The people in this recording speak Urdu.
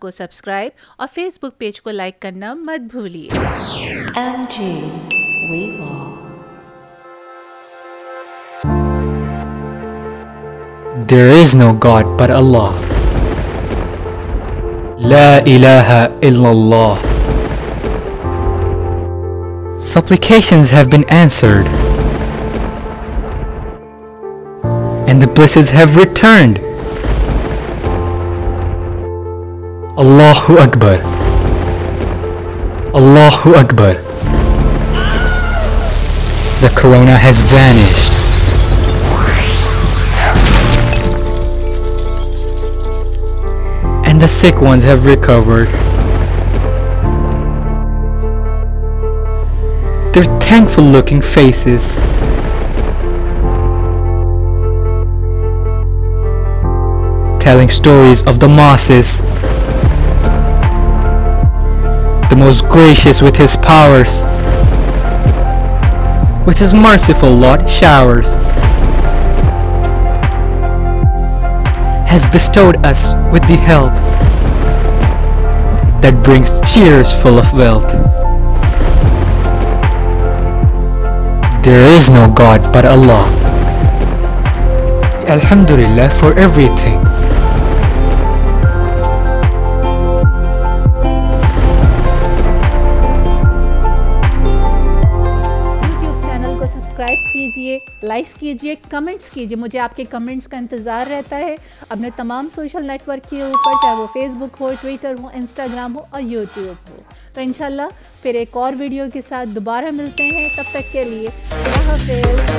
کو سبسکرائب اور فیس بک پیج کو لائک کرنا مت بھولی there is no god per Allah in the place Allah اکبر اللہ اکبر the vanished. Has the the ones have record Their full looking faces lord ہیزورڈ ایل brings full of these no god per Allah الحمد للہ چینل لائکس کیجئے کمنٹس کیجئے مجھے آپ کے کمنٹس کا انتظار رہتا ہے اپنے تمام سوشل نیٹ ورک کے اوپر چاہے وہ فیس بک ہو ٹویٹر ہو انسٹاگرام ہو اور یوٹیوب ہو تو انشاءاللہ پھر ایک اور ویڈیو کے ساتھ دوبارہ ملتے ہیں تب تک کے لیے اللہ حافظ